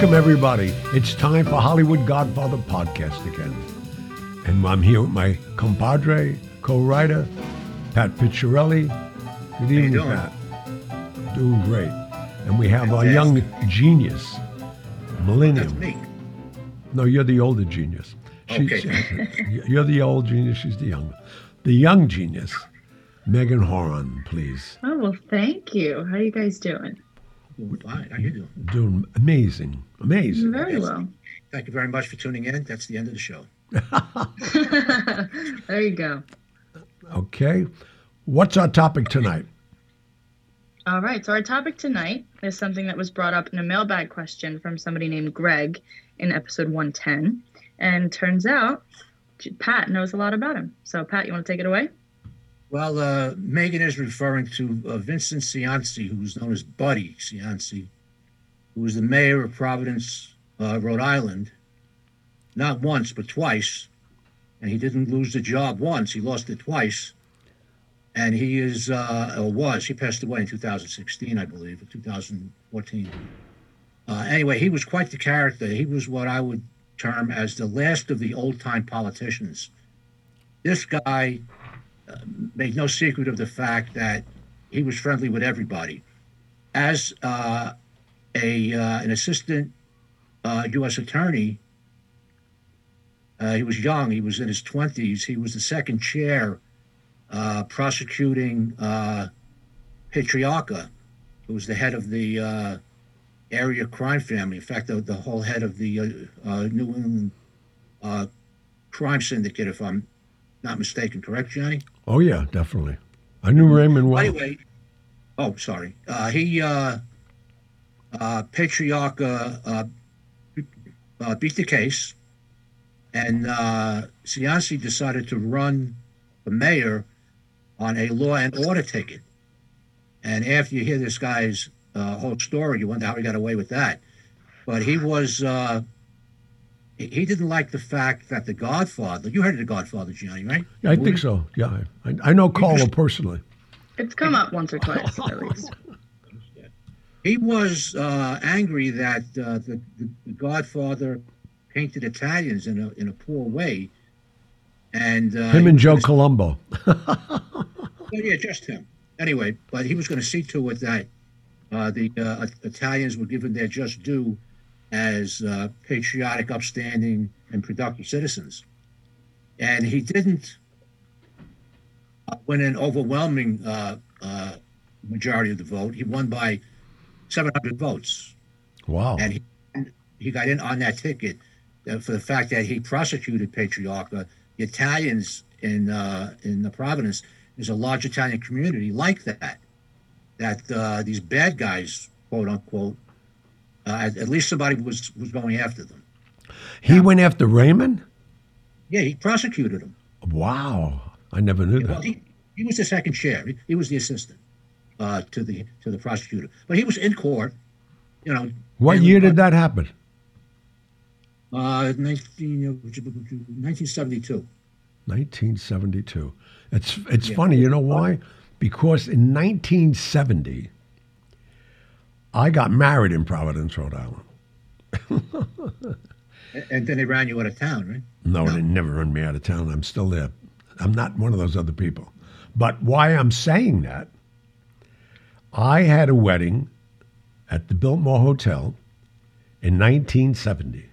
Welcome, everybody. It's time for Hollywood Godfather podcast again. And I'm here with my compadre, co writer, Pat Picciarelli. Good evening, doing? Pat. Doing great. And we have our young genius, That's me. No, you're the older genius. Okay. you're the old genius, she's the young. The young genius, Megan Horan, please. Oh well, thank you. How are you guys doing? Doing fine. How you doing? Doing amazing. Amazing. Very Yes. well. Thank you very much for tuning in. That's the end of the show. there you go. Okay. What's our topic tonight? All right. So our topic tonight is something that was brought up in a mailbag question from somebody named Greg in episode 110, and turns out Pat knows a lot about him. So Pat, you want to take it away? Well, uh, Megan is referring to uh, Vincent Cianci, who's known as Buddy Cianci, who was the mayor of Providence, uh, Rhode Island, not once, but twice. And he didn't lose the job once, he lost it twice. And he is, uh, or was, he passed away in 2016, I believe, or 2014. Uh, anyway, he was quite the character. He was what I would term as the last of the old time politicians. This guy made no secret of the fact that he was friendly with everybody. As uh, a uh, an assistant U.S. attorney, uh, he was young. He was in his twenties. He was the second chair prosecuting Patriarca, who was the head of the area crime family. In fact, the, the whole head of the uh, uh, New England uh, crime syndicate, if I'm not mistaken. Correct, Johnny? Oh, yeah, definitely. I knew Raymond well. Anyway, oh, sorry. Uh, he, uh, uh, Patriarca, uh, uh, beat the case, and uh, Cianci decided to run the mayor on a law and order ticket. And after you hear this guy's uh, whole story, you wonder how he got away with that. But he was, uh, he he didn't like the fact that the Godfather, you heard of the Godfather, Johnny, right? Yeah, I think so. Yeah, I, I know Carlo personally. It's come up once or twice at least. He was uh, angry that uh, the, the, the Godfather painted Italians in a in a poor way, and uh, Him and Joe gonna- Colombo. Yeah, just him. Anyway, but he was going to see to it that uh, the uh, Italians were given their just due as uh, patriotic, upstanding, and productive citizens, and he didn't uh, win an overwhelming uh, uh, majority of the vote. He won by 700 votes. Wow. and he, he got in on that ticket for the fact that he prosecuted Patriarca. The Italians in uh, in the Providence there's a large Italian community like that. That uh, these bad guys, quote unquote, uh, at, least somebody was was going after them. He went after Raymond? Yeah, he prosecuted him. Wow. I never knew Well, that. he, he was the second chair. He, he was the assistant uh, to the to the prosecutor, but he was in court. You know. What year did that happen? Uh, 19, 1972. 1972. It's it's Yeah. funny, you know why? Because in 1970, I got married in Providence, Rhode Island. And then they ran you out of town, right? No, they never run me out of town. I'm still there. I'm not one of those other people. But why I'm saying that, I had a wedding at the Biltmore Hotel in 1970.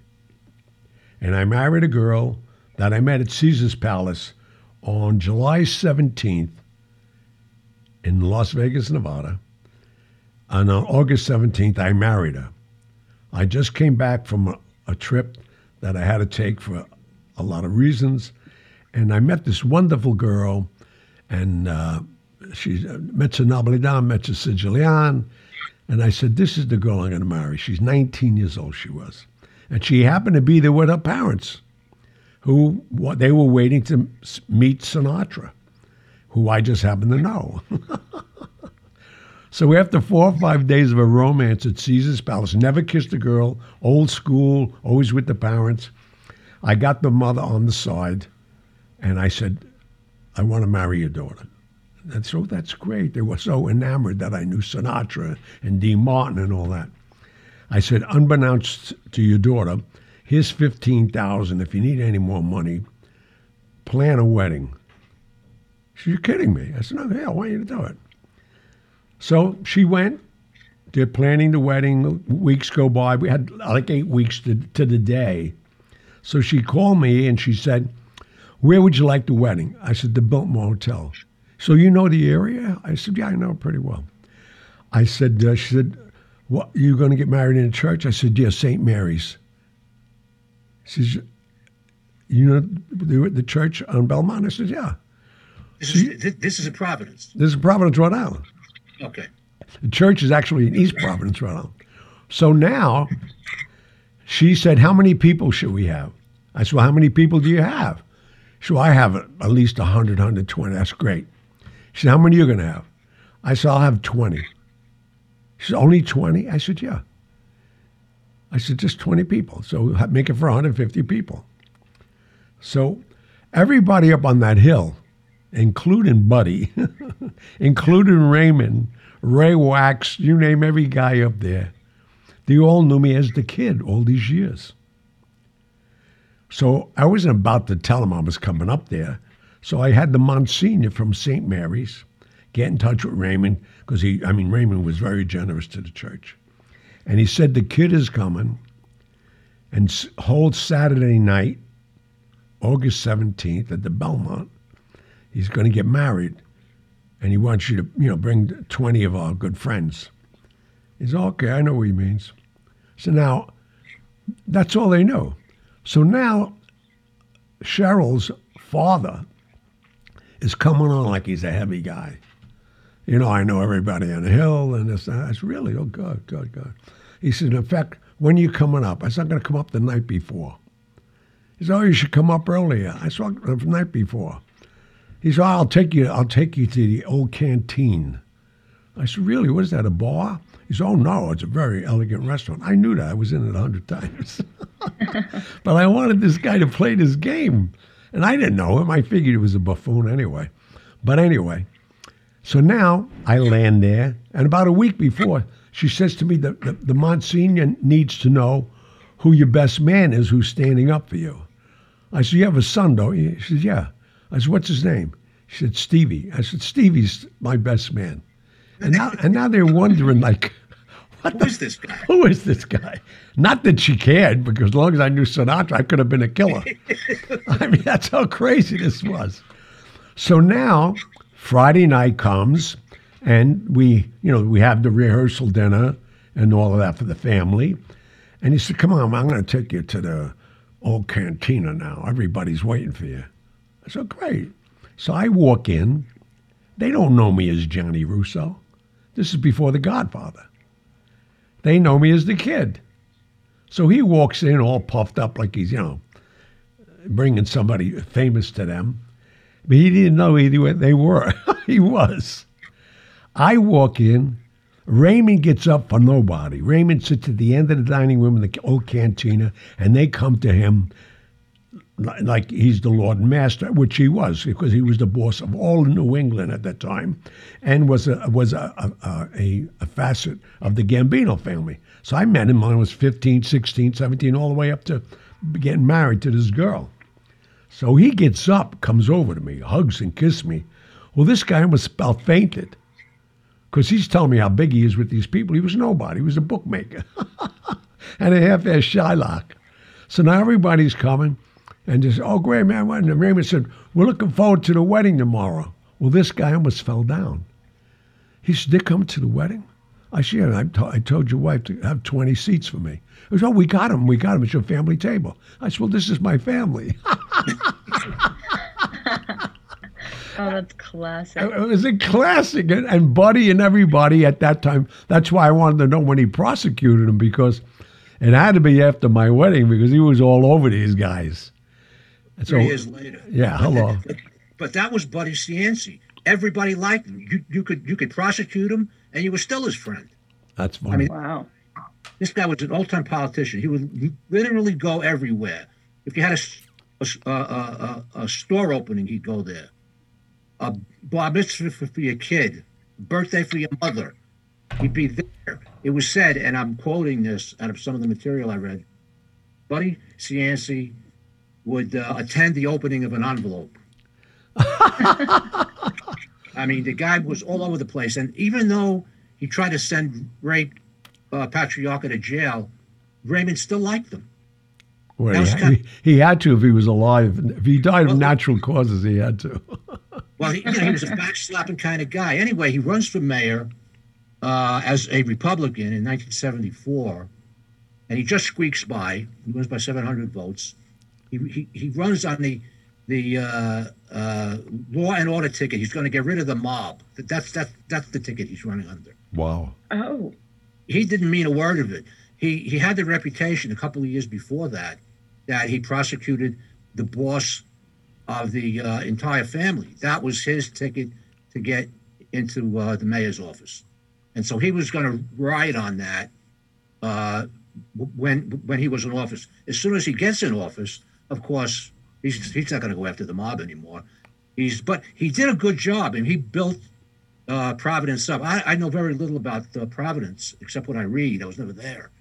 And I married a girl that I met at Caesar's Palace on July 17th in Las Vegas, Nevada. And on August 17th, I married her. I just came back from a, a trip that I had to take for a lot of reasons. And I met this wonderful girl, and uh, she's uh, Mezza Nobilidad, Mezza Sicilian. And I said, This is the girl I'm going to marry. She's 19 years old, she was. And she happened to be there with her parents, who they were waiting to meet Sinatra, who I just happened to know. So after four or five days of a romance at Caesar's Palace, never kissed a girl, old school, always with the parents, I got the mother on the side and I said, I want to marry your daughter. And so that's great. They were so enamored that I knew Sinatra and Dean Martin and all that. I said, unbeknownst to your daughter, here's 15000 If you need any more money, plan a wedding. She said, You're kidding me. I said, No, yeah, I want you to do it. So she went. They're planning the wedding. Weeks go by. We had like eight weeks to, to the day. So she called me and she said, Where would you like the wedding? I said, The Biltmore Hotel. So you know the area? I said, Yeah, I know pretty well. I said, uh, She said, What, you going to get married in a church? I said, Yeah, St. Mary's. She says, You know the, the church on Belmont? I said, Yeah. This is this is in Providence. This is Providence, Rhode Island. Okay. The church is actually in East Providence, Rhode Island. So now she said, How many people should we have? I said, Well, how many people do you have? She said, I have at least 100, 120. That's great. She said, How many are you going to have? I said, I'll have 20. She said, Only 20? I said, Yeah. I said, Just 20 people. So make it for 150 people. So everybody up on that hill, including Buddy, including Raymond, Ray Wax, you name every guy up there, they all knew me as the kid all these years. So I wasn't about to tell them I was coming up there. So I had the Monsignor from St. Mary's get in touch with Raymond because he, I mean, Raymond was very generous to the church. And he said, The kid is coming and whole Saturday night, August 17th at the Belmont, he's going to get married and he wants you to, you know, bring 20 of our good friends. He's okay, I know what he means. So now, that's all they know. So now, Cheryl's father is coming on like he's a heavy guy. You know, I know everybody on the hill and this. I said, really? Oh, God, God, God. He said, in fact, when are you coming up? I said, I'm going to come up the night before. He said, oh, you should come up earlier. I "Oh, the night before. He said, I'll take you. I'll take you to the old canteen. I said, really? What is that? A bar? He said, oh no, it's a very elegant restaurant. I knew that. I was in it a hundred times. but I wanted this guy to play this game, and I didn't know him. I figured he was a buffoon anyway. But anyway, so now I land there, and about a week before, she says to me, the, the, the Monsignor needs to know who your best man is who's standing up for you. I said, You have a son, don't you? She said, Yeah. I said, What's his name? She said, Stevie. I said, Stevie's my best man. And now, and now they're wondering, like, what Who the is this guy? who is this guy? Not that she cared, because as long as I knew Sinatra, I could have been a killer. I mean, that's how crazy this was. So now, Friday night comes, and we, you know, we have the rehearsal dinner and all of that for the family. And he said, "Come on, I'm going to take you to the old cantina now. Everybody's waiting for you." I said, "Great." So I walk in. They don't know me as Johnny Russo. This is before The Godfather. They know me as the kid. So he walks in all puffed up like he's, you know, bringing somebody famous to them. But he didn't know who they were. he was. I walk in. Raymond gets up for nobody. Raymond sits at the end of the dining room in the old cantina, and they come to him like he's the Lord Master, which he was, because he was the boss of all New England at that time, and was a was a a, a, facet of the Gambino family. So I met him when I was 15, 16, 17, all the way up to getting married to this girl. So he gets up, comes over to me, hugs and kisses me. Well, this guy was about fainted because he's telling me how big he is with these people. He was nobody. He was a bookmaker and a half-ass Shylock. So now everybody's coming and just, oh, great, man. And Raymond said, we're looking forward to the wedding tomorrow. Well, this guy almost fell down. He said, they're coming to the wedding? I said, yeah, I, told your wife to have 20 seats for me. He said, oh, we got him. We got him. It's your family table. I said, well, this is my family. Oh, that's classic. It was a classic. And, and Buddy and everybody at that time, that's why I wanted to know when he prosecuted him because it had to be after my wedding because he was all over these guys. And so, Three years later. yeah, hello. But that was Buddy Cianci. Everybody liked him. You, you could you could prosecute him, and you were still his friend. That's funny. mean- Wow. This guy was an all-time politician. He would literally go everywhere. If you had a a a store opening, he'd go there. A bar mitzvah for, for your kid, birthday for your mother, he'd be there. it was said, and I'm quoting this out of some of the material I read. Buddy Cianci would uh, attend the opening of an envelope. I mean, the guy was all over the place, and even though he tried to send Ray uh, Patriarca to jail, Raymond still liked him. Well, he, kind- he, he had to if he was alive. If he died of natural causes, he had to. Well, he, you know, he was a backslapping kind of guy. Anyway, he runs for mayor uh, as a Republican in 1974, and he just squeaks by. He wins by 700 votes. He, he, he runs on the the uh, uh, law and order ticket. He's going to get rid of the mob. That- That's that's that's the ticket he's running under. Wow. Oh, He didn't mean a word of it. He he had the reputation a couple of years before that that he prosecuted the boss of the uh, entire family. That was his ticket to get into uh, the mayor's office, and so he was going to ride on that uh, when when he was in office. As soon as he gets in office, of course, he's he's not going to go after the mob anymore. He's but he did a good job, and he built uh, Providence up. I, I know very little about uh, Providence except what I read. I was never there,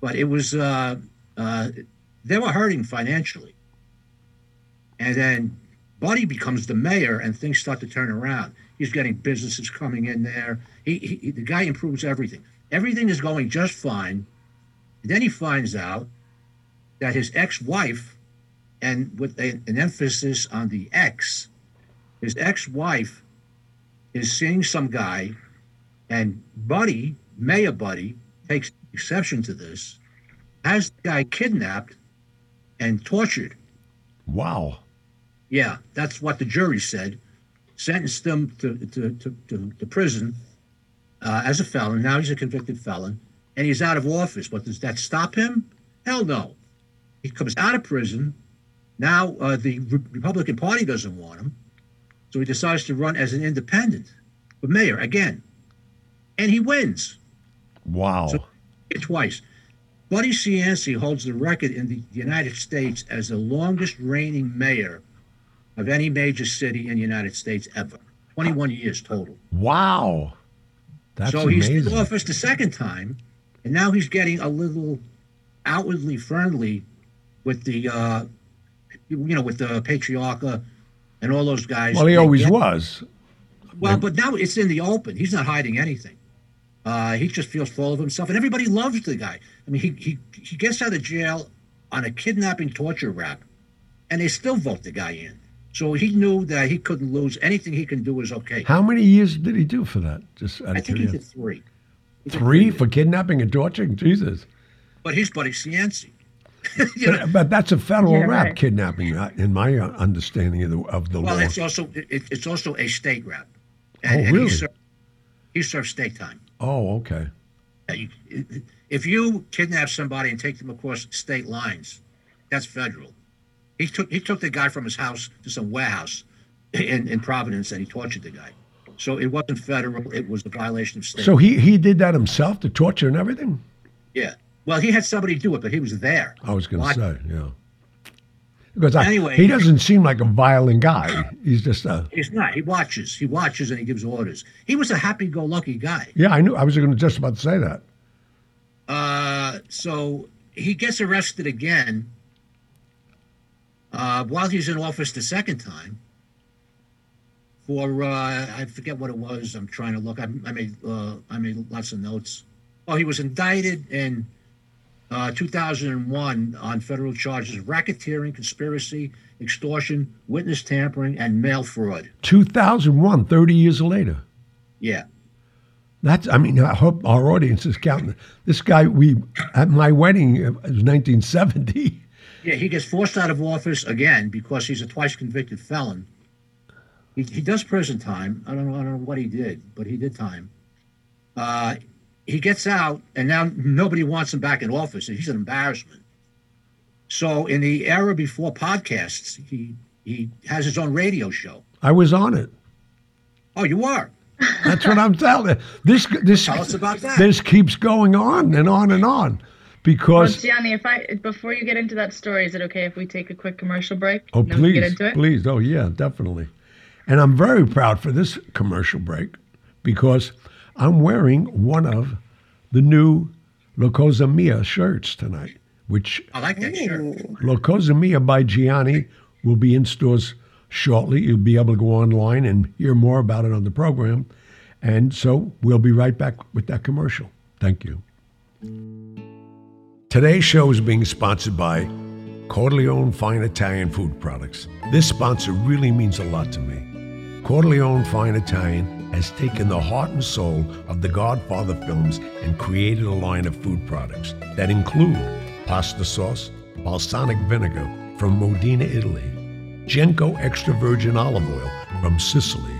but it was uh, uh, they were hurting financially, and then Buddy becomes the mayor, and things start to turn around. He's getting businesses coming in there. He, he the guy improves everything. Everything is going just fine. then he finds out that his ex-wife, and with a, an emphasis on the ex, his ex-wife is seeing some guy, and Buddy, Maya Buddy, takes exception to this, has the guy kidnapped and tortured. Wow. Yeah, that's what the jury said. Sentenced him to, to, to, to, to prison uh, as a felon. Now he's a convicted felon, and he's out of office. But does that stop him? Hell no. He comes out of prison. Now uh, the Re- Republican Party doesn't want him, so he decides to run as an independent for mayor again, and he wins Wow. So- twice. Buddy Cianci holds the record in the United States as the longest reigning mayor of any major city in the United States ever. 21 years total. wow. That's so he's amazing. in office the second time, and now he's getting a little outwardly friendly with the, uh, you know, with the Patriarca and all those guys. well, he always get- was. well, but now it's in the open. He's not hiding anything. Uh, he just feels full of himself, and everybody loves the guy. I mean, he he he gets out of jail on a kidnapping torture rap, and they still vote the guy in. So he knew that he couldn't lose. Anything he can do is okay. How many years did he do for that? Just out I of think he did three. He did Three for kidnapping and torturing? Jesus. But he's Buddy Cianci. you know, But, but that's a federal Yeah, rap, right. kidnapping, in my uh, understanding of the, of the well, law. Well, it's also it, it's also a state rap. Oh, he really? served, he served state time. Oh, okay. If you kidnap somebody and take them across state lines, that's federal. He took he took the guy from his house to some warehouse in, in Providence and he tortured the guy. So it wasn't federal; it was a violation of state. So he, he did that himself, the torture and everything? yeah. Well, he had somebody do it, but he was there. I was going to say, yeah. Because I, Anyway. he doesn't seem like a violent guy. He's just a, He's not. He watches. He watches and he gives orders. He was a happy-go-lucky guy. yeah, I knew. I was going to just about to say that. Uh, so he gets arrested again uh, while he's in office the second time for uh, I forget what it was. I'm trying to look. I, I made uh, I made lots of notes. Oh, he was indicted in uh, 2001 on federal charges of racketeering, conspiracy, extortion, witness tampering, and mail fraud. 2001, 30 years later. Yeah. That's, I mean, I hope our audience is counting. This guy, we, at my wedding, it was 1970. Yeah, he gets forced out of office again because he's a twice convicted felon. He, he does prison time. I don't know. I don't know what he did, but he did time. Uh, he gets out, and now nobody wants him back in office. He's an embarrassment. So, in the era before podcasts, he he has his own radio show. I was on it. Oh, you are. That's what I'm telling you. This, this, Tell us about that. this keeps going on and on and on Well, because, Gianni, if I before you get into that story, is it okay if we take a quick commercial break? oh, And then we please, get into it? please. Oh, yeah, definitely. And I'm very proud for this commercial break because I'm wearing one of the new La Cosa Mia shirts tonight, which I like that shirt. Ooh. La Cosa Mia by Gianni will be in stores shortly. You'll be able to go online and hear more about it on the program. And so we'll be right back with that commercial. Thank you. Today's show is being sponsored by Corleone Fine Italian Food Products. This sponsor really means a lot to me. Corleone Fine Italian has taken the heart and soul of the Godfather films and created a line of food products that include pasta sauce, balsamic vinegar from Modena, Italy, Genco extra virgin olive oil from Sicily.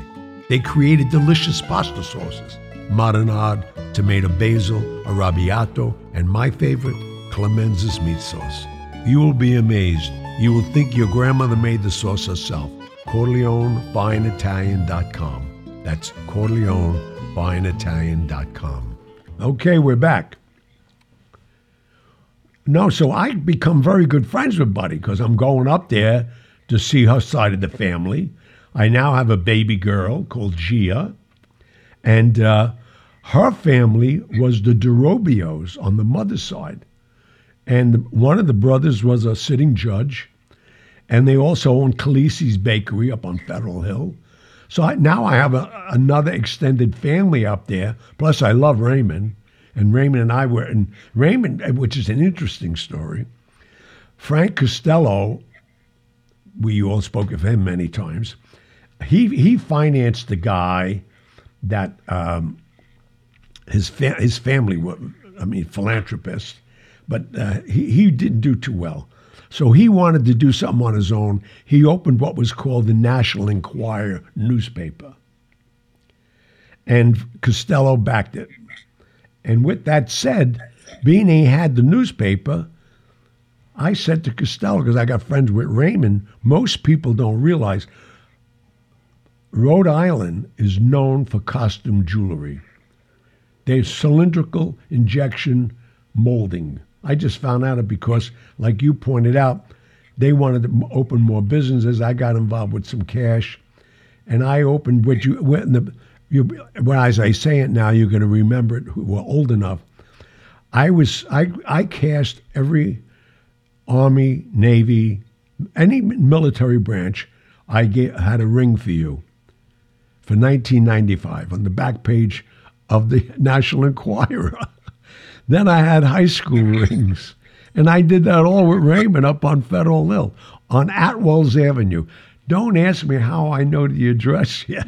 They created delicious pasta sauces, marinade, tomato basil, arrabbiato, and my favorite, Clemenza's meat sauce. You will be amazed. You will think your grandmother made the sauce herself. CorleoneFineItalian.com. That's CorleoneFineItalian.com. Okay, we're back. No, so I become very good friends with Buddy because I'm going up there to see her side of the family. I now have a baby girl called Gia, and uh, her family was the DeRobios on the mother's side. And one of the brothers was a sitting judge, and they also owned Calise's Bakery up on Federal Hill. So I, now I have a, another extended family up there. Plus, I love Raymond, and Raymond and I were. And Raymond, which is an interesting story. Frank Costello, we all spoke of him many times. He he financed the guy that um, his fa- his family were. I mean, philanthropist, but uh, he he didn't do too well. So he wanted to do something on his own. He opened what was called the National Enquirer newspaper. And Costello backed it. And with that said, being he had the newspaper, I said to Costello, because I got friends with Raymond, most people don't realize Rhode Island is known for costume jewelry. There's cylindrical injection molding. I just found out it because, like you pointed out, they wanted to open more businesses. I got involved with some cash, and I opened what you when the you when as I say it now, you're going to remember it. Who were old enough. I was I I cast every Army, Navy, any military branch. I had a ring for you for 1995 on the back page of the National Enquirer. Then I had high school rings. And I did that all with Raymond up on Federal Hill on Atwells Avenue. Don't ask me how I know the address yet.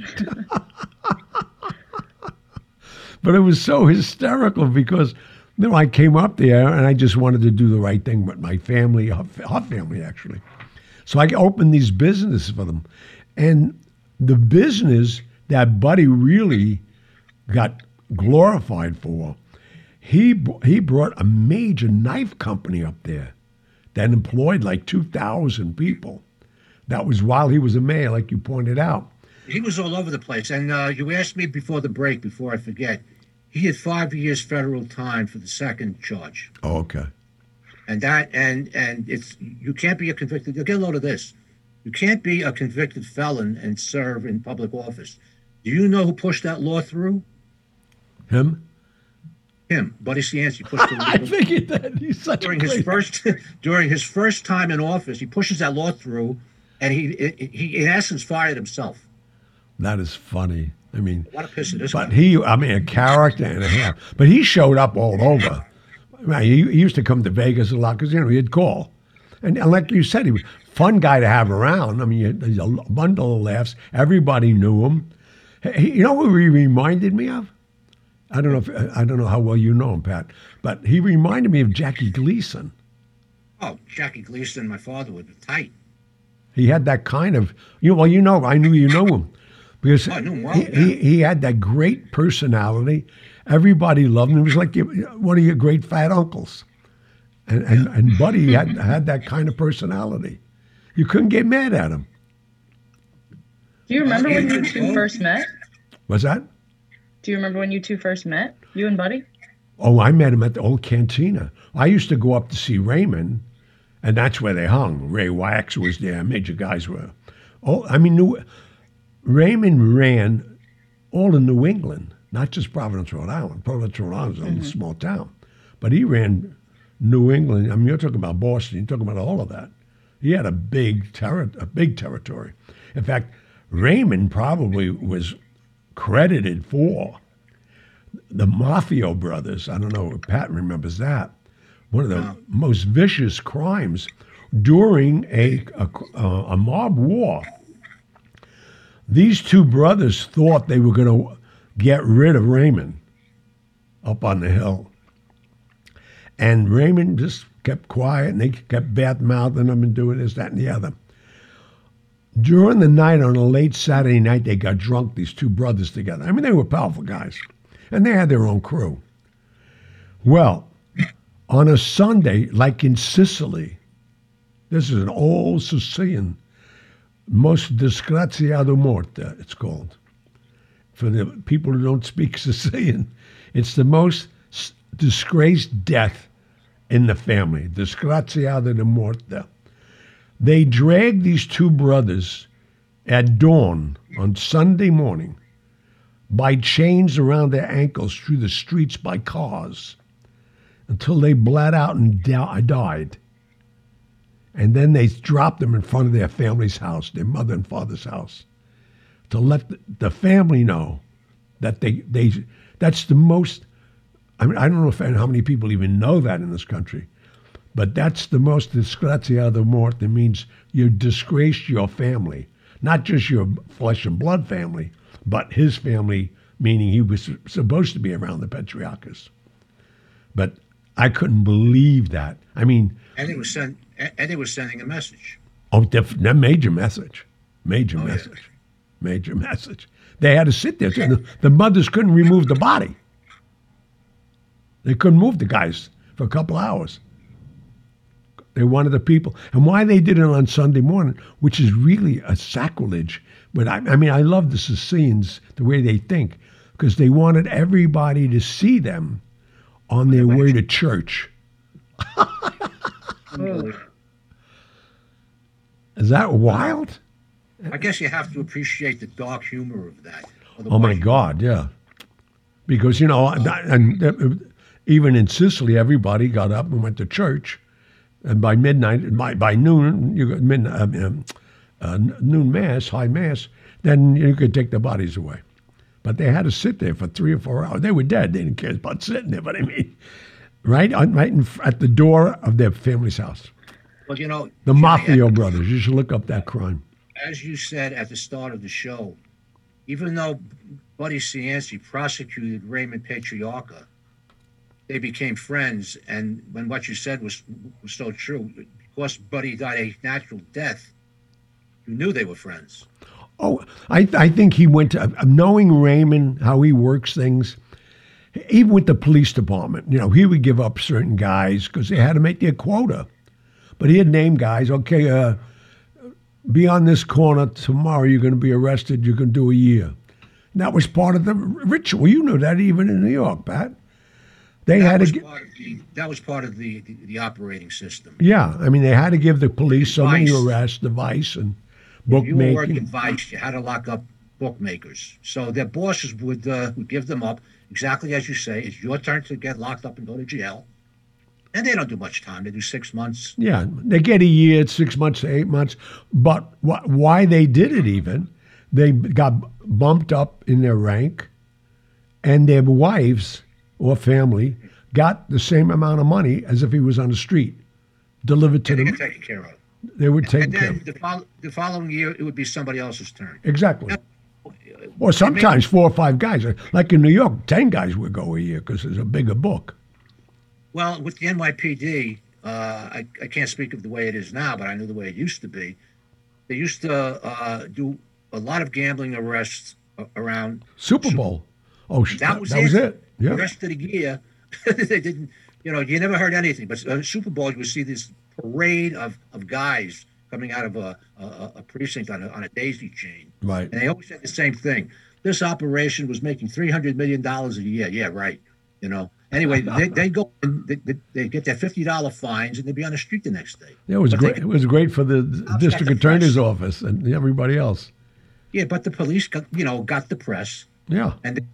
but it was so hysterical because you know, I came up there and I just wanted to do the right thing with my family, her family actually. So I opened these businesses for them. And the business that Buddy really got glorified for, he, he brought a major knife company up there that employed like 2,000 people. That was while he was a mayor, like you pointed out. He was all over the place. And uh, you asked me before the break, before I forget, he had five years federal time for the second charge. Oh, okay. And that and and it's you can't be a convicted. You get a load of this. You can't be a convicted felon and serve in public office. Do you know who pushed that law through? Him? Him, Buddy Cianci pushed I it figured that he's such during his first during his first time in office. He pushes that law through, and he he in essence fired himself. That is funny. I mean, What a piss of this but guy. he, I mean, a character and a half. But he showed up all over. I mean, he, he used to come to Vegas a lot because, you know, he'd call. And, and like you said, he was a fun guy to have around. I mean, he's a bundle of laughs. Everybody knew him. He, you know who he reminded me of? I don't know if uh, I don't know how well you know him, Pat, but he reminded me of Jackie Gleason. Oh, Jackie Gleason, my father was a tight. He had that kind of you. Know, Well, you know, I knew you know him because Oh, I knew him well, he, yeah. he he had that great personality. Everybody loved him. He was like one of your great fat uncles, and and, and Buddy had had that kind of personality. You couldn't get mad at him. Do you remember when you two first met? Was that? Do you remember when you two first met? You and Buddy? Oh, I met him at the old cantina. I used to go up to see Raymond, and that's where they hung. Ray Wax was there. Major guys were. Oh, I mean, New, Raymond ran all in New England. not just Providence, Rhode Island. Providence, Rhode Island is a little small town, but he ran New England. I mean, you're talking about Boston. You're talking about all of that. He had a big terri- a big territory. In fact, Raymond probably was credited for the Marfeo brothers. I don't know if Pat remembers that. One of the most vicious crimes during a, a, a mob war. These two brothers thought they were going to get rid of Raymond up on the hill. And Raymond just kept quiet and they kept bad mouthing him and doing this, that, and the other. During the night, on a late Saturday night, they got drunk, these two brothers together. I mean, they were powerful guys, and they had their own crew. Well, on a Sunday, like in Sicily, this is an old Sicilian, most disgraziato morte, it's called. For the people who don't speak Sicilian, it's the most disgraced death in the family, disgraziato morte. They dragged these two brothers at dawn on Sunday morning by chains around their ankles through the streets by cars until they bled out and di- died. And then they dropped them in front of their family's house, their mother and father's house, to let the, the family know that they, they that's the most I mean I don't know if how many people even know that in this country. But that's the most disgrazia de morte. That means you disgraced your family, not just your flesh and blood family, but his family, meaning he was supposed to be around the Patriarchus. But I couldn't believe that. I mean, And was send, and he was sending a message. oh, def- that major message, major Oh, yeah. message, major message. They had to sit there. The, the mothers couldn't remove the body. They couldn't move the guys for a couple hours. They wanted the people, and why they did it on Sunday morning, which is really a sacrilege. But I, I mean, I love the Sicilians the way they think, because they wanted everybody to see them on their way to church. Is that wild? I guess you have to appreciate the dark humor of that. Oh my God, yeah. Because you know, and, and uh, even in Sicily, everybody got up and went to church, and by midnight, by by noon, you got midnight, um, um, uh, noon mass, high mass, then you could take the bodies away. But they had to sit there for three or four hours. They were dead. They didn't care about sitting there. But I mean, right, on, right in, at the door of their family's house. Well, you know, The Marfeo brothers. You should look up that crime. as you said at the start of the show, even though Buddy Cianci prosecuted Raymond Patriarca, they became friends. And when what you said was, was so true, because Buddy died a natural death, you knew they were friends. Oh, I, I think he went to knowing Raymond how he works things. Even with the police department, you know, he would give up certain guys because they had to make their quota. But he'd name guys. Okay, uh, be on this corner tomorrow. You're going to be arrested. You can do a year. And that was part of the ritual. You knew that even in New York, Pat. They That had to. was, part of the, that was part of the, the, the operating system. yeah, I mean, they had to give the police so many Vice. arrests, device and If you were working. Vice, you had to lock up bookmakers. So their bosses would, uh, would give them up, exactly as you say. It's your turn to get locked up and go to jail. And they don't do much time. They do six months. Yeah, they get a year, six months to eight months. But wh- why they did it even, they got bumped up in their rank, and their wives or family got the same amount of money as if he was on the street, delivered to And they them. taken care of. They were taken And then the, fol- the following year, it would be somebody else's turn. Exactly. Or sometimes four or five guys. Like in New York, ten guys would go a year because there's a bigger book. Well, with the NYPD, uh, I, I can't speak of the way it is now, but I knew the way it used to be. They used to uh, do a lot of gambling arrests around. Super Bowl. Oh, sh- That was, that it. was it. The Yeah. rest of the year, they didn't. You know, you never heard anything. But uh, Super Bowl, you would see this parade of, of guys coming out of a, a, a precinct on a, on a daisy chain. Right. And they always said the same thing. This operation was making three hundred million dollars a year. Yeah, right. You know. Anyway, they they go and they, they, get their fifty dollar fines and they'd be on the street the next day. Yeah, it was But great. It was great for the district the attorney's press. office and everybody else. Yeah, but the police got you know got the press Yeah. and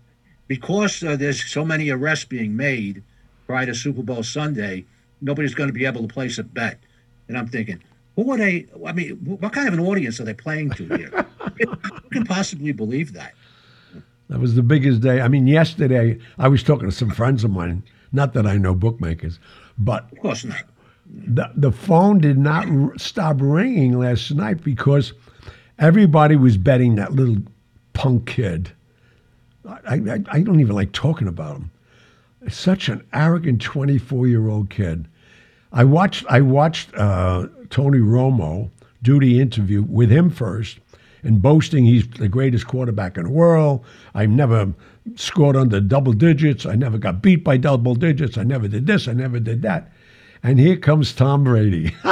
because uh, there's so many arrests being made prior to Super Bowl Sunday, nobody's going to be able to place a bet. And I'm thinking, who are they? I mean, what kind of an audience are they playing to here? Who can possibly believe that? That was the biggest day. I mean, yesterday I was talking to some friends of mine. Not that I know bookmakers, but Of course not. the the phone did not r- stop ringing last night because everybody was betting that little punk kid. I, I, I don't even like talking about him. Such an arrogant 24 year old kid. I watched I watched uh, Tony Romo do the interview with him first and boasting he's the greatest quarterback in the world. I've never scored under double digits. I never got beat by double digits. I never did this. I never did that. And here comes Tom Brady.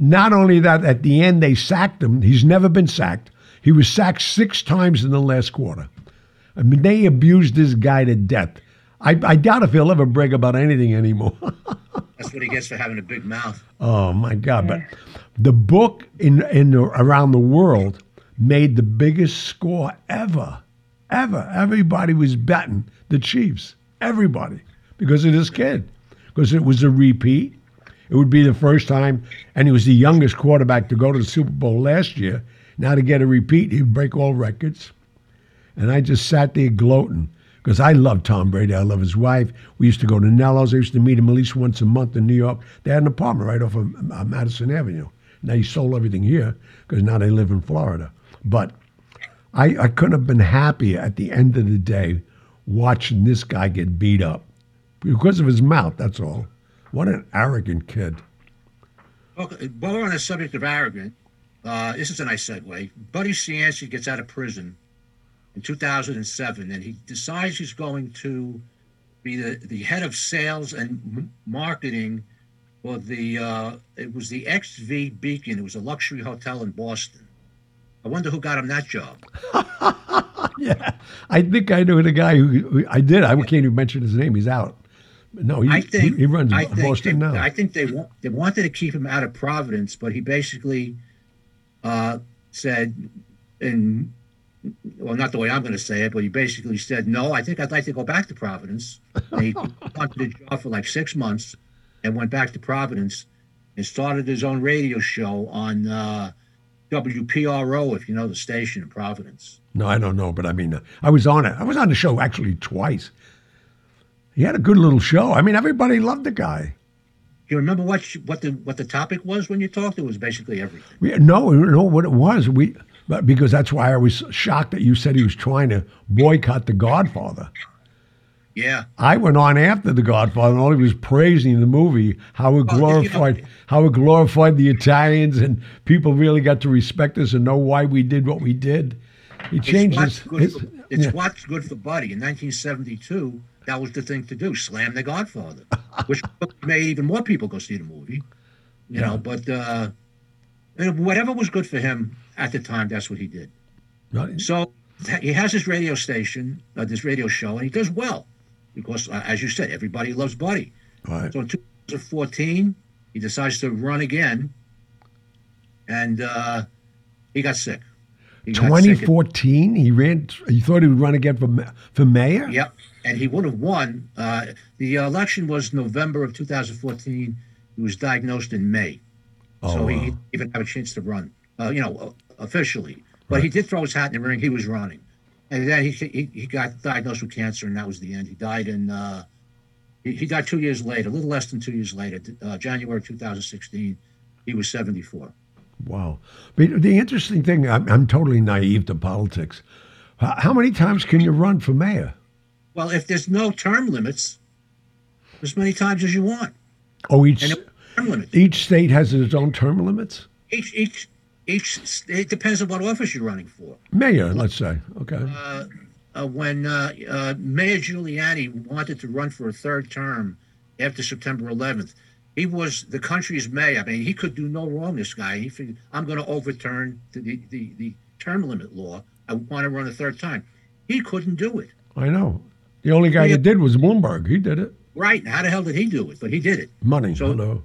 Not only that, at the end they sacked him. He's never been sacked. He was sacked six times in the last quarter. I mean, they abused this guy to death. I, I doubt if he'll ever brag about anything anymore. That's what he gets for having a big mouth. oh my God! But the book in in the, around the world made the biggest score ever, ever. Everybody was betting the Chiefs. Everybody because of this kid, because it was a repeat. It would be the first time, and he was the youngest quarterback to go to the Super Bowl last year. Now to get a repeat, he'd break all records. And I just sat there gloating because I love Tom Brady. I love his wife. We used to go to Nello's. I used to meet him at least once a month in New York. They had an apartment right off of uh, Madison Avenue. Now he sold everything here because now they live in Florida. But I, I couldn't have been happier at the end of the day watching this guy get beat up because of his mouth. That's all. What an arrogant kid. Okay, while on the subject of arrogant, uh, this is a nice segue. Buddy Cianci gets out of prison in 2007, and he decides he's going to be the, the head of sales and marketing for the, uh, it was the XV Beacon. It was a luxury hotel in Boston. I wonder who got him that job. Yeah, I think I know the guy who, who I did. I can't even mention his name. He's out. No, he, I think he, he runs I Boston they, now. I think they they wanted to keep him out of Providence, but he basically uh, said, in well, not the way I'm going to say it, but he basically said, "No, I think I'd like to go back to Providence." And he wanted a job for like six months, and went back to Providence, and started his own radio show on uh, WPRO, if you know the station in Providence. No, I don't know, but I mean, uh, I was on it. I was on the show actually twice. He had a good little show. I mean, everybody loved the guy. You remember what sh- what the what the topic was when you talked? It was basically everything. We, no, no, what it was, we, but because that's why I was shocked that you said he was trying to boycott The Godfather. Yeah. I went on after The Godfather, and all he was praising the movie, how it Well, you know- glorified, how it glorified the Italians, and people really got to respect us and know why we did what we did. He changed it's what's good, his- for, it's yeah. what's good for Buddy. In 1972, that was the thing to do: slam The Godfather, which made even more people go see the movie. You know, but uh, whatever was good for him at the time, that's what he did. Right. So he has his radio station, uh, this radio show, and he does well because, uh, as you said, everybody loves Buddy. Right. So in 2014, he decides to run again, and uh, he got sick. He got sick. 2014, he ran. He thought he would run again for for mayor. Yep, and he would have won. Uh, the election was November of 2014. He was diagnosed in May, Oh, so wow. didn't even have a chance to run. Uh, you know, uh, officially, but he did throw his hat in the ring. He was running, and then he he, he got diagnosed with cancer, and that was the end. He died in. Uh, he, he died two years later, a little less than two years later, uh, January 2016. He was 74. Wow. But the interesting thing, I'm, I'm totally naive to politics. How many times can you run for mayor? Well, if there's no term limits, as many times as you want. Oh, each term limits. each state has its own term limits. each each each it depends on what office you're running for. Mayor, let's say. Okay. Uh, uh, when uh, uh, Mayor Giuliani wanted to run for a third term after September 11th, he was the country's mayor. I mean, he could do no wrong. This guy, he figured, I'm going to overturn the, the, the, the term limit law. I want to run a third time. He couldn't do it. I know. The only guy Yeah. that did was Bloomberg. He did it. Right? How the hell did he do it? But he did it. Money. So- hello.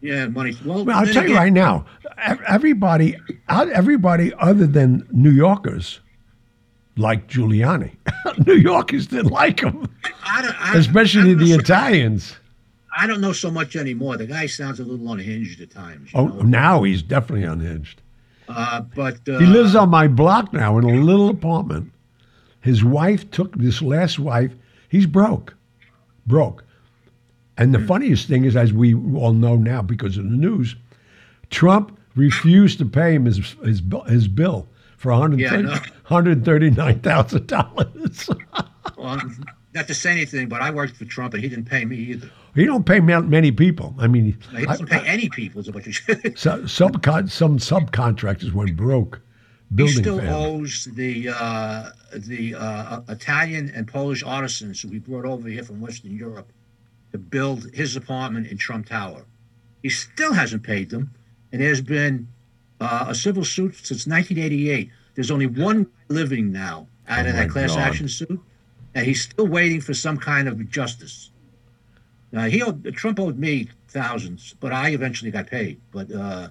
Yeah, money. Well, Well, I'll tell you right now, everybody, everybody other than New Yorkers, liked Giuliani. New Yorkers didn't like him, I don't, I, especially I the know so- Italians. I don't know so much anymore. The guy sounds a little unhinged at times. You Oh, know? now he's definitely unhinged. Uh, but uh, He lives on my block now in a little apartment. His wife took this last wife. He's broke, broke. And the hmm. funniest thing is, as we all know now because of the news, Trump refused to pay him his his, his bill for Yeah, I know. $139,000. well, not to say anything, but I worked for Trump and he didn't pay me either. he don't pay many people. I mean, He doesn't pay any people. Is what you should. so, subcon- some subcontractors went broke He still him. owes the uh, the uh, Italian and Polish artisans who we brought over here from Western Europe to build his apartment in Trump Tower. He still hasn't paid them, and there's been uh, a civil suit since 1988. There's only one living now out Oh of that class God. action suit, and he's still waiting for some kind of justice. Uh, he owed, Trump owed me thousands, but I eventually got paid. But uh,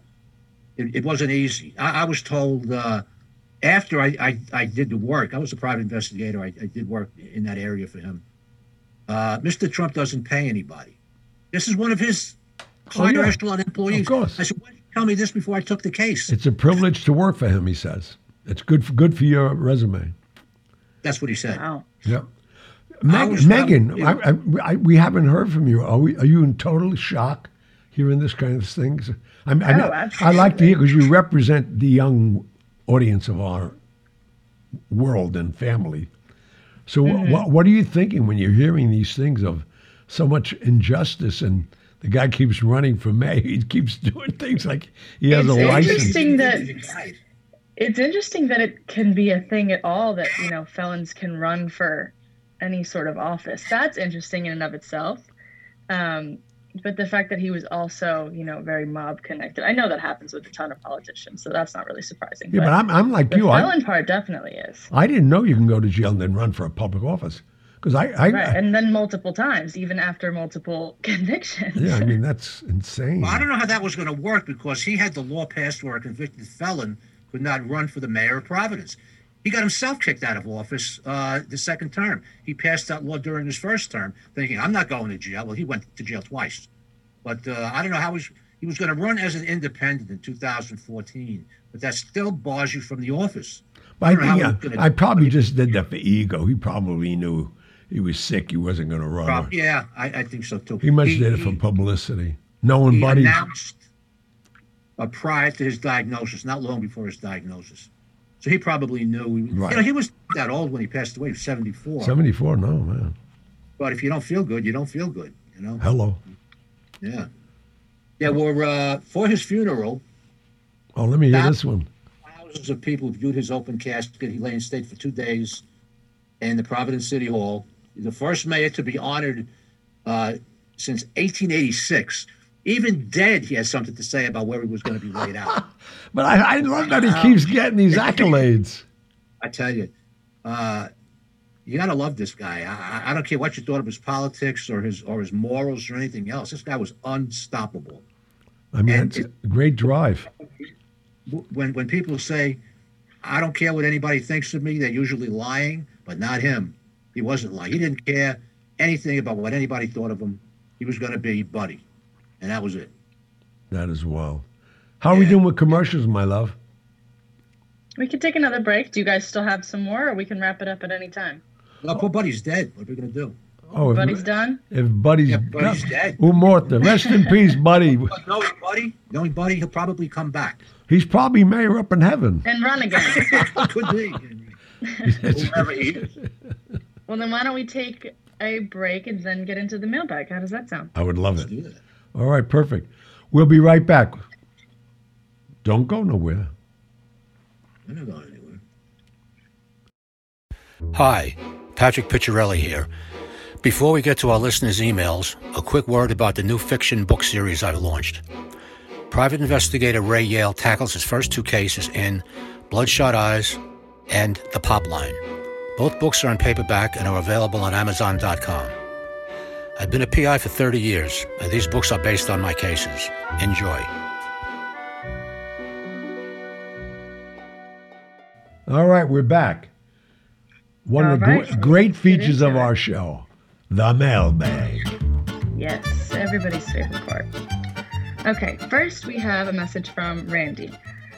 it, it wasn't easy. I, I was told uh, after I, I, I did the work, I was a private investigator. I, I did work in that area for him. Uh, Mr. Trump doesn't pay anybody. This is one of his Oh, higher yeah. echelon employees. Of course. I said, why didn't you tell me this before I took the case? It's a privilege to work for him, he says. It's good for, good for your resume. That's what he said. Wow. Yeah. I Meg, was- Megan, I- I, I, I, we haven't heard from you. Are, we, are you in total shock hearing this kind of things? I, mean, I, know- Oh, I like to hear because you represent the young audience of our world and family. So, wh- what, what are you thinking when you're hearing these things of so much injustice and the guy keeps running for mayor? He keeps doing things like he has It's a license. interesting that it's interesting that it can be a thing at all that you know felons can run for any sort of office. That's interesting in and of itself. Um, but the fact that he was also, you know, very mob connected. I know that happens with a ton of politicians, so that's not really surprising. Yeah, but I'm, I'm like the you. I, felon part definitely is. I didn't know you can go to jail and then run for a public office. Because I, I, Right, and then multiple times, even after multiple convictions. yeah, I mean that's insane. Well, I don't know how that was going to work because he had the law passed where a convicted felon could not run for the mayor of Providence. He got himself kicked out of office uh, the second term. He passed that law during his first term, thinking, "I'm not going to jail." Well, he went to jail twice, but uh, I don't know how he was, he was going to run as an independent in 2014. But that still bars you from the office. But I how yeah, I probably just did that for ego. He probably knew he was sick. He wasn't going to run. Yeah, I, I think so too. He must have did it for he- publicity. Knowing he Buddy. announced uh, prior to his diagnosis, not long before his diagnosis. So he probably knew. He, Right. You know, he was that old when he passed away. He was 74. 74, no, man. But if you don't feel good, you don't feel good. You know. Hello. Yeah. Yeah. Well, uh, for his funeral, Oh, let me hear this one. thousands of people viewed his open casket. He lay in state for two days in the Providence City Hall. He's the first mayor to be honored uh, since 1886. Even dead, he has something to say about where he was going to be laid out. But I, I love that he keeps getting these accolades. I tell you, uh, you gotta love this guy. I, I- don't care what you thought of his politics or his or his morals or anything else. This guy was unstoppable. I mean, And it's a great drive. When when people say, "I don't care what anybody thinks of me," they're usually lying, but not him. He wasn't lying. He didn't care anything about what anybody thought of him. He was going to be buddy, and that was it. That as well. How are we doing with commercials, my love? We could take another break. Do you guys still have some more, or we can wrap it up at any time? Well, poor buddy's dead. What are we going to do? Oh, if, Buddy's done. if Buddy's, Yeah, Buddy's dead. Umorta, rest in peace, Buddy. But knowing buddy, knowing buddy, he'll probably come back. He's probably mayor up in heaven. And run again. Could be. Whoever he is. well, then why don't we take a break and then get into the mailbag? How does that sound? I would love Let's it. Do that. All right, perfect. We'll be right back. Don't go nowhere. We're not going anywhere. Hi, Patrick Picciarelli here. Before we get to our listeners' emails, a quick word about the new fiction book series I've launched. Private investigator Ray Yale tackles his first two cases in Bloodshot Eyes and The Pop Line. Both books are in paperback and are available on Amazon.com. I've been a PI for 30 years, and these books are based on my cases. Enjoy. All right, we're back. One of the All right, gr- great features of our show, the mailbag. Yes, everybody's favorite part. Okay, first we have a message from Randy.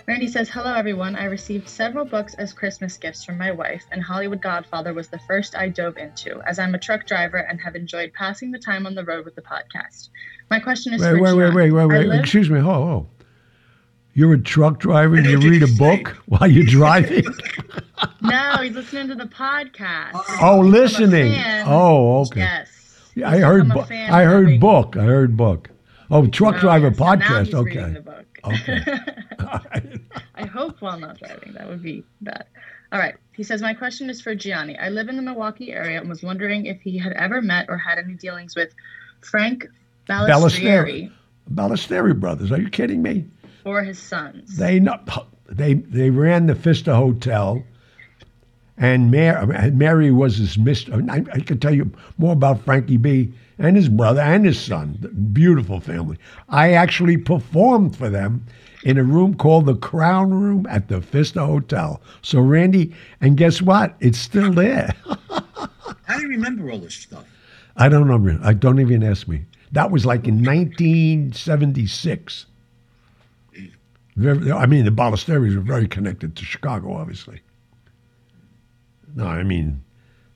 Randy says, Hello everyone. I received several books as Christmas gifts from my wife, and Hollywood Godfather was the first I dove into, as I'm a truck driver and have enjoyed passing the time on the road with the podcast. My question is Wait, for wait, wait, Gian. wait, wait, wait. live- Excuse me. Hold, hold. You're a truck driver and you read a book while you're driving? No, he's listening to the podcast. oh, I'm listening. Oh, okay. Yes. Yeah, I heard. become Bu- I heard book. I heard book. Oh, truck Oh, driver yes, now podcast. he's reading okay. Okay. I hope while not driving. That would be bad. All right. He says, My question is for Gianni. I live in the Milwaukee area and was wondering if he had ever met or had any dealings with Frank Balistrieri Ballesteri brothers. Are you kidding me? or his sons. They. They they ran the Vista Hotel, and Mary, Mary was his mistress. I, I could tell you more about Frankie B. and his brother and his son. Beautiful family. I actually performed for them in a room called the Crown Room at the Vista Hotel. So Randy, and guess what? It's still there. How do you remember all this stuff? I don't know. I don't even ask me. That was like in 1976. I mean, the Ballesteros were very connected to Chicago, obviously. No, I mean,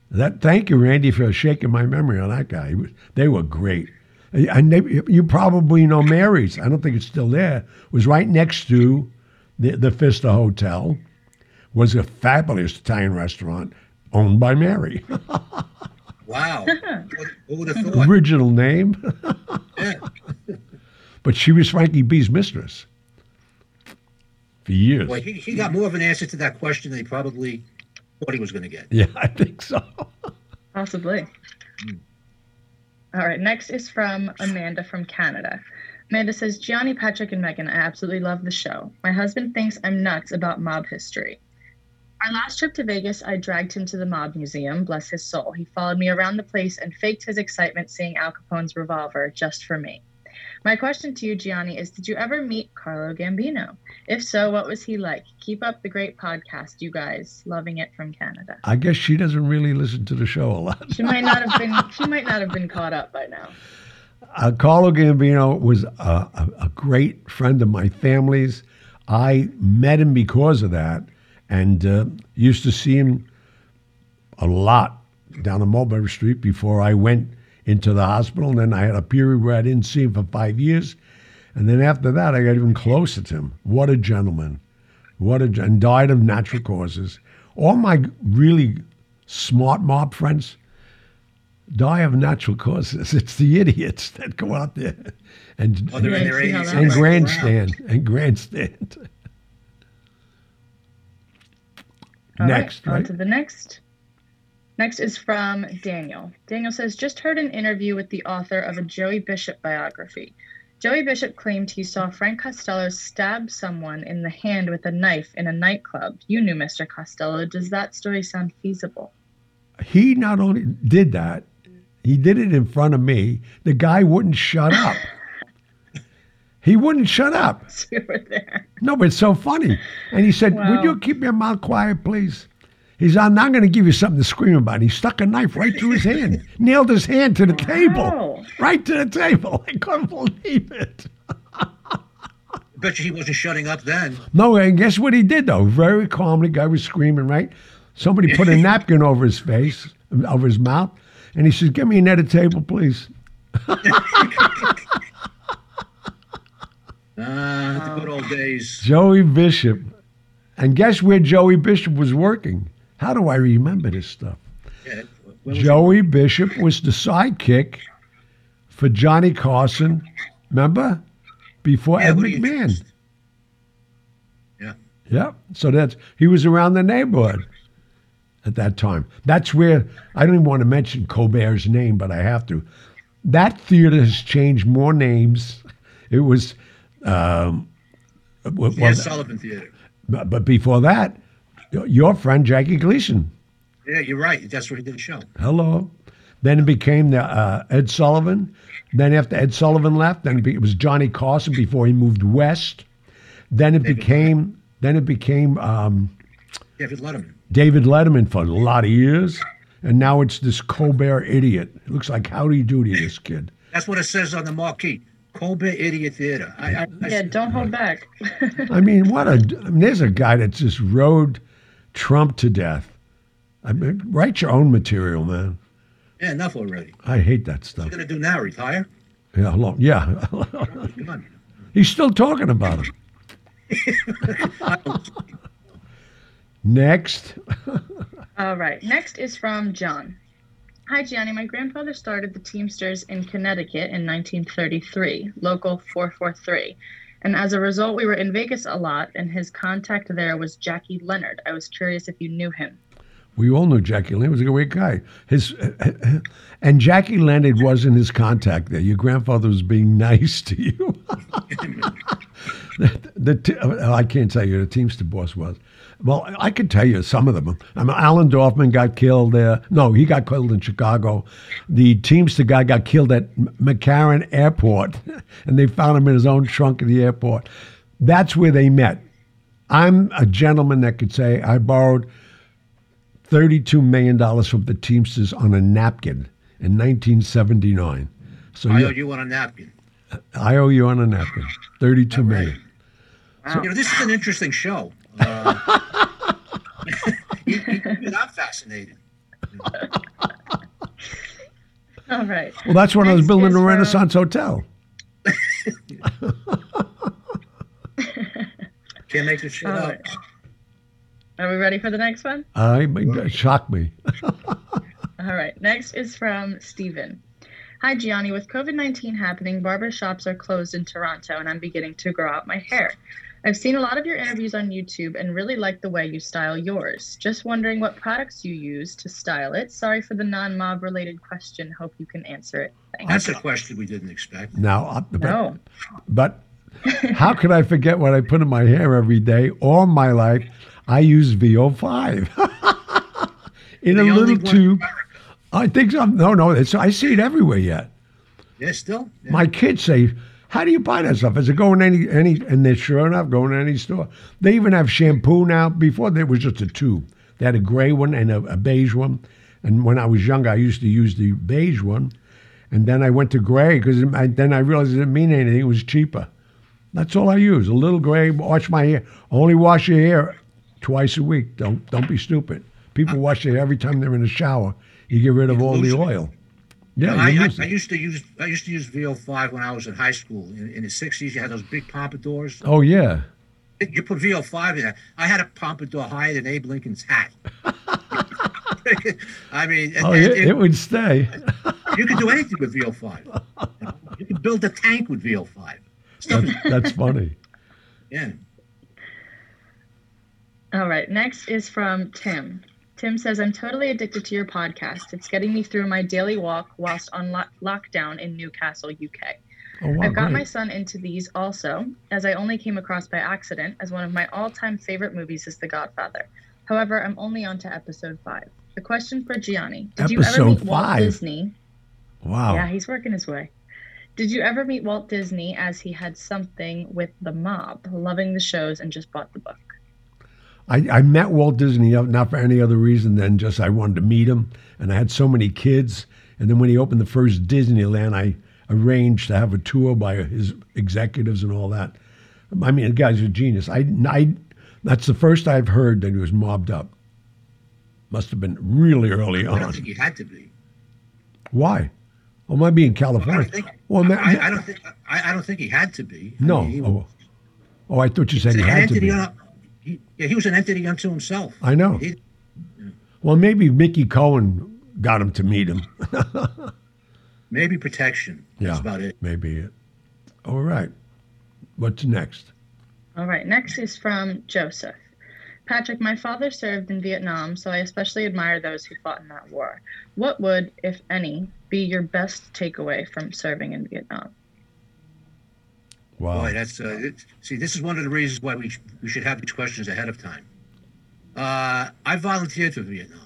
that. Thank you, Randy, for shaking my memory on that guy. He was- They were great. And they, you probably know Mary's. I don't think it's still there. It was right next to the, the Vista Hotel. Was a fabulous Italian restaurant owned by Mary. Wow. what, who would have thought? Original name. Yeah. But she was Frankie B's mistress for years. Boy, he, he got more of an answer to that question than he probably thought he was going to get. Yeah, I think so. Possibly. Hmm. All right, next is from Amanda from Canada. Amanda says, Gianni, Patrick, and Megan, I absolutely love the show. My husband thinks I'm nuts about mob history. Our last trip to Vegas, I dragged him to the Mob Museum, bless his soul. He followed me around the place and faked his excitement seeing Al Capone's revolver just for me. My question to you, Gianni, is Did you ever meet Carlo Gambino? If so, what was he like? Keep up the great podcast, you guys. Loving it from Canada. I guess she doesn't really listen to the show a lot. She might not have been. She might not have been caught up by now. Uh, Carlo Gambino was a, a, a great friend of my family's. I met him because of that and uh, used to see him a lot down on Mulberry Street before I went into the hospital. And then I had a period where I didn't see him for five years. And then after that, I got even closer to him. What a gentleman. What a and died of natural causes. All my really smart mob friends die of natural causes. It's the idiots that go out there and Oh, they're in Yeah, their see how 80s. that and works. grandstand and grandstand. All right, Next, on right? to the next. Next is from Daniel. Daniel says, just heard an interview with the author of a Joey Bishop biography. Joey Bishop claimed he saw Frank Costello stab someone in the hand with a knife in a nightclub. You knew Mr. Costello. Does that story sound feasible? He not only did that, he did it in front of me. The guy wouldn't shut up. he wouldn't shut up. You were there. No, but it's so funny. And he said, Wow. Would you keep your mouth quiet, please? He's, I'm not going to give you something to scream about. He stuck a knife right through his hand, nailed his hand to the table, Wow. right to the table. I couldn't believe it. Bet you he wasn't shutting up then. No, and guess what he did though? Very calmly, guy was screaming, right? Somebody put a napkin over his face, over his mouth, and he says, "Give me another table, please." Ah, the good old days. Joey Bishop, and guess where Joey Bishop was working? How do I remember this stuff? Yeah. Joey Bishop was the sidekick for Johnny Carson. Remember? Before Yeah, Ed who do you McMahon. trust? Yeah. So that's he was around the neighborhood at that time. That's where I don't even want to mention Colbert's name, but I have to. That theater has changed more names. It was, um, well, Yeah, Sullivan Theater. but but before that, your friend Jackie Gleason. Yeah, you're right. That's where he did the show. Hello. Then it became the uh, Ed Sullivan. Then after Ed Sullivan left, then it, was Johnny Carson before he moved west. Then it David became then it became um, David Letterman. David Letterman for a lot of years, and now it's this Colbert idiot. It looks like Howdy Doody, this kid. That's what it says on the marquee. Colbert Idiot Theater. I, I, I, Yeah, don't hold back. I mean, what a. I mean, there's a guy that just rode Trump to death. I mean, write your own material, man. yeah, enough already. I hate that stuff. What are you gonna do now? Retire? Yeah, long, yeah. He's still talking about him. Next, All right. Next is from John. Hi, Gianni. My grandfather started the Teamsters in Connecticut in 1933, local 443. And as a result, we were in Vegas a lot, and his contact there was Jackie Leonard. I was curious if you knew him. we all knew Jackie Leonard was a great guy. His and Jackie Leonard wasn't his contact there. Your grandfather was being nice to you. the, the I can't tell you the Teamster boss was. Well, I could tell you some of them. I mean, Allen Dorfman got killed there. No, he got killed in Chicago. The Teamster guy got killed at McCarran Airport, and they found him in his own trunk at the airport. That's where they met. I'm a gentleman that could say I borrowed $32 million from the Teamsters on a napkin in 1979. So I owe you on a napkin. I owe you on a napkin. $32 million. You know, this is an interesting show. Uh, you- you- even I'm fascinated. All right. Well, that's when I was building the from- Renaissance Hotel. Can't make this shit All up. right. Are we ready for the next one? I it shocked me. All right. Next is from Steven. Hi, Gianni. With COVID 19 happening, barber shops are closed in Toronto, and I'm beginning to grow out my hair. I've seen a lot of your interviews on YouTube and really like the way you style yours. Just wondering what products you use to style it. Sorry for the non mob related question. Hope you can answer it. Thanks. That's a question we didn't expect. Now, uh, but, No. but how could I forget what I put in my hair every day all my life? I use VO5 in The a little one- tube. I think so. No, no, it's, I see it everywhere yet. Yeah, still? Yeah. My kids say, "How do you buy that stuff?" Is it going any any? And they're sure enough going to any store. They even have shampoo now. Before there was just a tube. They had a gray one and a, a beige one. And when I was younger, I used to use the beige one. And then I went to gray because then I realized it didn't mean anything. It was cheaper. That's all I use. A little gray. Wash my hair. Only wash your hair twice a week. Don't don't be stupid. People wash their hair every time they're in the shower. You get rid of all the it. oil. Yeah, I, I, I used to use I used to use VO5 when I was in high school. In, in the '60s, you had those big pompadours. Oh yeah. You put VO5 in there. I had a pompadour higher than Abe Lincoln's hat. I mean, Oh, and- it, and it would stay. you could do anything with VO5. You could build a tank with VO5. Stuff That's funny. yeah. All right. Next is from Tim. Tim says, I'm totally addicted to your podcast. It's getting me through my daily walk whilst on lo- lockdown in Newcastle, UK. Oh, wow, I've got my son into these also, as I only came across by accident, as one of my all time favorite movies is The Godfather. However, I'm only on to episode five. The question for Gianni Did you ever Episode meet Walt? Disney? Wow. Yeah, he's working his way. Did you ever meet Walt Disney as he had something with the mob, loving the shows and just bought the book? I, I met Walt Disney not for any other reason than just I wanted to meet him. And I had so many kids. And then when he opened the first Disneyland, I arranged to have a tour by his executives and all that. I mean, the guy's a genius. I, I, that's the first I've heard that he was mobbed up. Must have been really early on. I don't think he had to be. Why? Well, might be in I California. don't think. well, I, I don't think. I, I don't think he had to be. I no. mean, he oh, oh, I thought you said he had to be. un- he, yeah, he was an entity unto himself. I know. He, Well, maybe Mickey Cohen got him to meet him. maybe protection. Yeah, That's about it. Maybe it. All right. What's next? All right, next is from Joseph. Patrick, my father served in Vietnam, so I especially admire those who fought in that war. What would, if any, be your best takeaway from serving in Vietnam? Wow. Boy, that's uh, it, see. This is one of the reasons why we sh- we should have these questions ahead of time. Uh, I volunteered for Vietnam.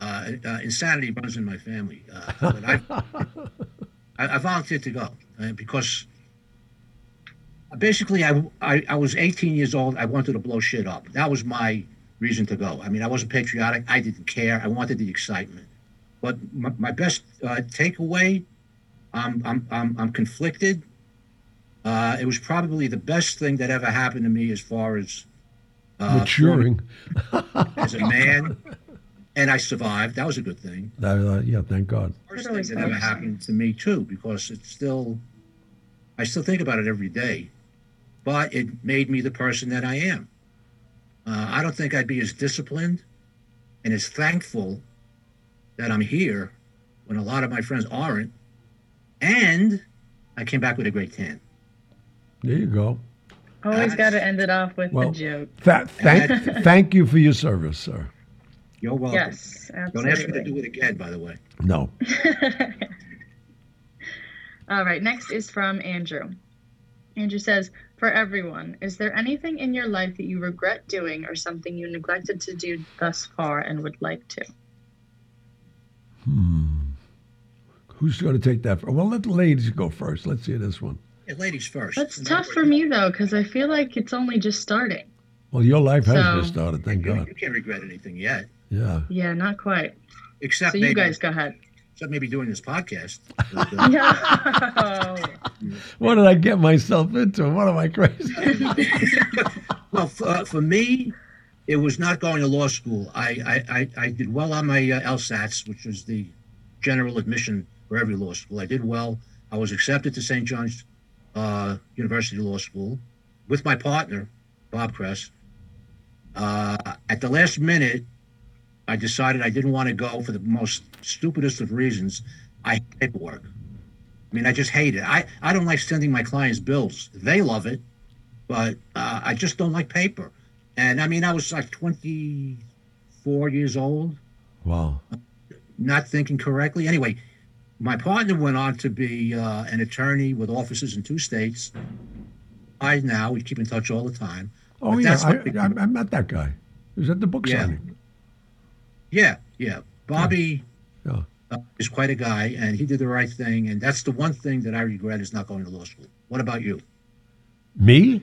Uh, uh, insanity runs in my family, uh, but I, I I volunteered to go uh, because basically I, I I was 18 years old. I wanted to blow shit up. That was my reason to go. I mean, I wasn't patriotic. I didn't care. I wanted the excitement. But my, my best uh, takeaway, I'm, I'm, I'm, I'm conflicted. Uh, it was probably the best thing that ever happened to me as far as uh, Maturing. as a man. And I survived. That was a good thing. Uh, yeah, thank God. Worst It thing that ever happened to me too, because it's still, I still think about it every day. But it made me the person that I am. Uh, I don't think I'd be as disciplined and as thankful that I'm here when a lot of my friends aren't. And I came back with a great tan. There you go. Always got to end it off with Well, a joke. Th- thank, thank you for your service, sir. You're welcome. Yes, Don't ask me to absolutely. do it again, by the way. No. All right, next is from Andrew. Andrew says, For everyone, is there anything in your life that you regret doing or something you neglected to do thus far and would like to? Hmm. Who's going to take that? Well, let the ladies go first. Let's hear this one. Yeah, ladies first. That's And tough for me, though, because I feel like it's only just starting. Well, your life has So- just started. Thank You, God. you can't regret anything yet, Yeah. Yeah, not quite. except So maybe, you guys go ahead. except maybe doing this podcast. No. What did I get myself into? What am I crazy? Well, for, uh, for me, it was not going to law school. I, I, I, I did well on my uh, LSATs, which is the general admission for every law school. I did well. I was accepted to St. John's uh, University Law School with my partner, Bob Kress. Uh, at the last minute, I decided I didn't want to go for the most stupidest of reasons. I hate paperwork. I mean, I just hate it. I, I don't like sending my clients bills. They love it but uh, I just don't like paper. And I mean, I was like 24 years old, Wow. not thinking correctly. Anyway, my partner went on to be uh, an attorney with offices in two states. I now we keep in touch all the time. Oh, yeah. I, I, I met that guy. He was at the book Yeah. signing. Yeah, yeah. Bobby Yeah. uh, is quite a guy, and he did the right thing. And that's the one thing that I regret is not going to law school. What about you? Me?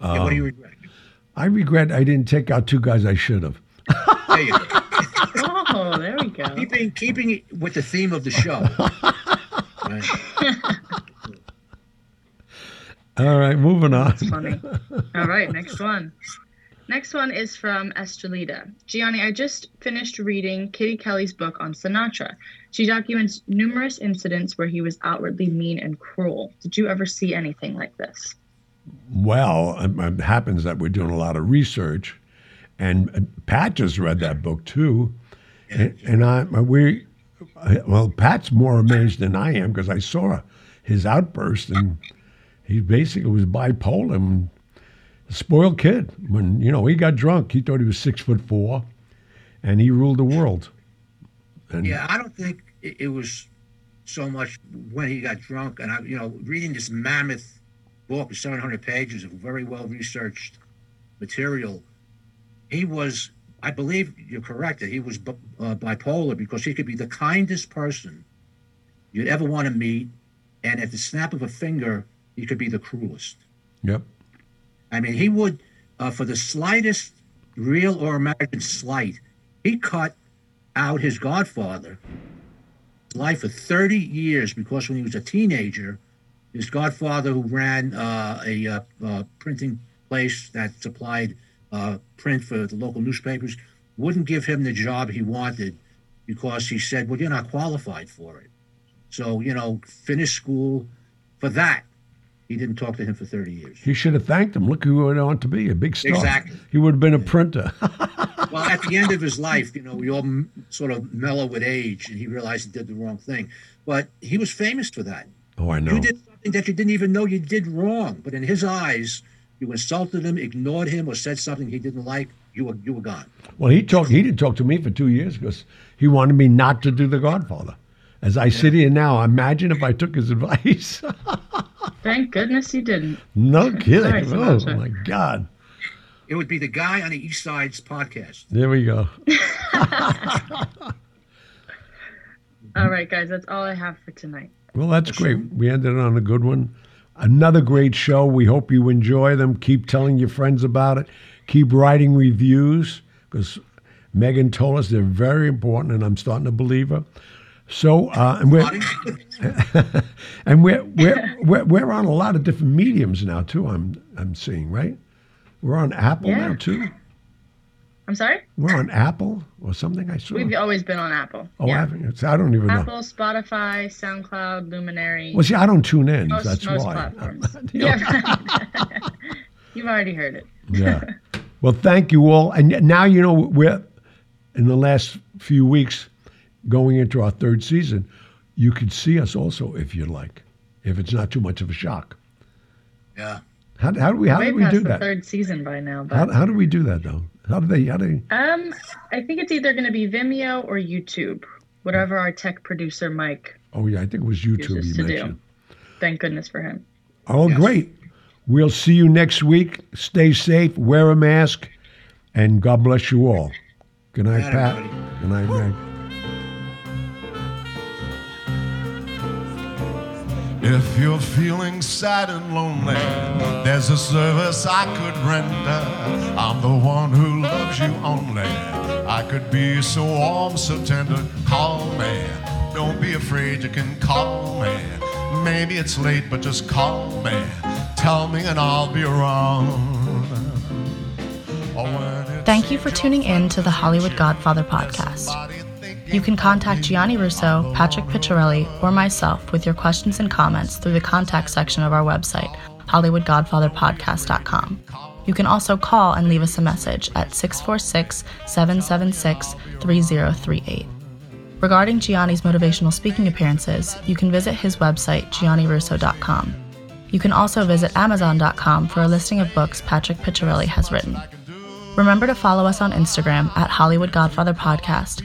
Yeah, what do you Um, regret? I regret I didn't take out two guys I should have. There you go. Oh, there we go. keeping keeping it with the theme of the show. Right. All right, moving on. That's funny. All right, next one. Next one is from Estrelita. Gianni, I just finished reading Kitty Kelley's book on Sinatra. She documents numerous incidents where he was outwardly mean and cruel. Did you ever see anything like this? Well, it, it happens that we're doing a lot of research, and uh, Pat just read that book too, and, I we, well, Pat's more amazed than I am because I saw his outburst, and he basically was bipolar, and a spoiled kid. When you know he got drunk, he thought he was six foot four, and he ruled the world. And Yeah, I don't think it was so much when he got drunk, and I, you know, reading this mammoth book, of 700 pages of very well researched material. He was, I believe you're correct that he was bi- uh, bipolar because he could be the kindest person you'd ever want to meet, and at the snap of a finger, he could be the cruelest. Yep. I mean, he would, uh, for the slightest real or imagined slight, he cut out his godfather life for 30 years because when he was a teenager, his godfather, who ran uh, a uh, uh, printing place that supplied uh, print for the local newspapers, wouldn't give him the job he wanted because he said, Well, you're not qualified for it. So, you know, finish school for that. He didn't talk to him for 30 years. He should have thanked him. Look who went on to be a big star. Exactly. He would have been a printer. well, at the end of his life, you know, we all m- sort of mellow with age, and he realized he did the wrong thing. But he was famous for that. oh, I know. You did something that you didn't even know you did wrong, but in his eyes, you insulted him, ignored him, or said something he didn't like. You were you were gone. Well, he talked. He didn't talk to me for two years because he wanted me not to do The Godfather. As I sit here now, imagine if I took his advice. Thank goodness you didn't. no kidding. Sorry, oh Sinatra. my God. It would be the guy on the East Side's podcast. There we go. All right, guys, that's all I have for tonight. Well, that's great. We ended on a good one. Another great show. We hope you enjoy them. Keep telling your friends about it. Keep writing reviews. because Megan told us they're very important, and I'm starting to believe her. So, uh, and we're and we're, we're we're we're on a lot of different mediums now too. I'm I'm seeing right. We're on Apple Yeah. now too. I'm sorry. We're on Apple or something. I saw. We've always been on Apple. oh, yeah. haven't you? I don't even know. Apple, Spotify, SoundCloud, Luminary. Well, see, I don't tune in. most, that's most why. platforms. You know? yeah. You've already heard it. yeah. Well, thank you all. And now you know we're in the last few weeks going into our third season. You could see us also if you like, if it's not too much of a shock. Yeah. How, how do we how Way do we past do the that? third season by now, but How, how do we do that though? How do they how do they, um, I think it's either going to be Vimeo or YouTube, whatever our tech producer Mike. Oh yeah, I think it was YouTube Uses you to do. mentioned. Thank goodness for him. Oh Yes. great. We'll see you next week. Stay safe, wear a mask, and God bless you all. Good night, Pat. everybody. Good night, Meg. If you're feeling sad and lonely, there's a service I could render. I'm the one who loves you only. I could be so warm, so tender. Call me. Don't be afraid, you can call me. Maybe it's late, but just call me. Tell me and I'll be around. Or when it's Thank you for tuning in to the Hollywood Godfather podcast. You can contact Gianni Russo, Patrick Picciarelli, or myself with your questions and comments through the contact section of our website, HollywoodGodfatherPodcast.com. You can also call and leave us a message at 646 776 3038. Regarding Gianni's motivational speaking appearances, you can visit his website, giannirusso.com. You can also visit Amazon.com for a listing of books Patrick Picciarelli has written. Remember to follow us on Instagram at Hollywood Godfather Podcast,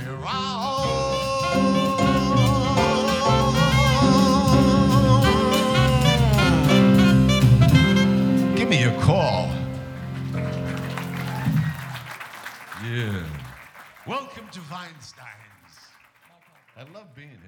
To Feinstein's. I love being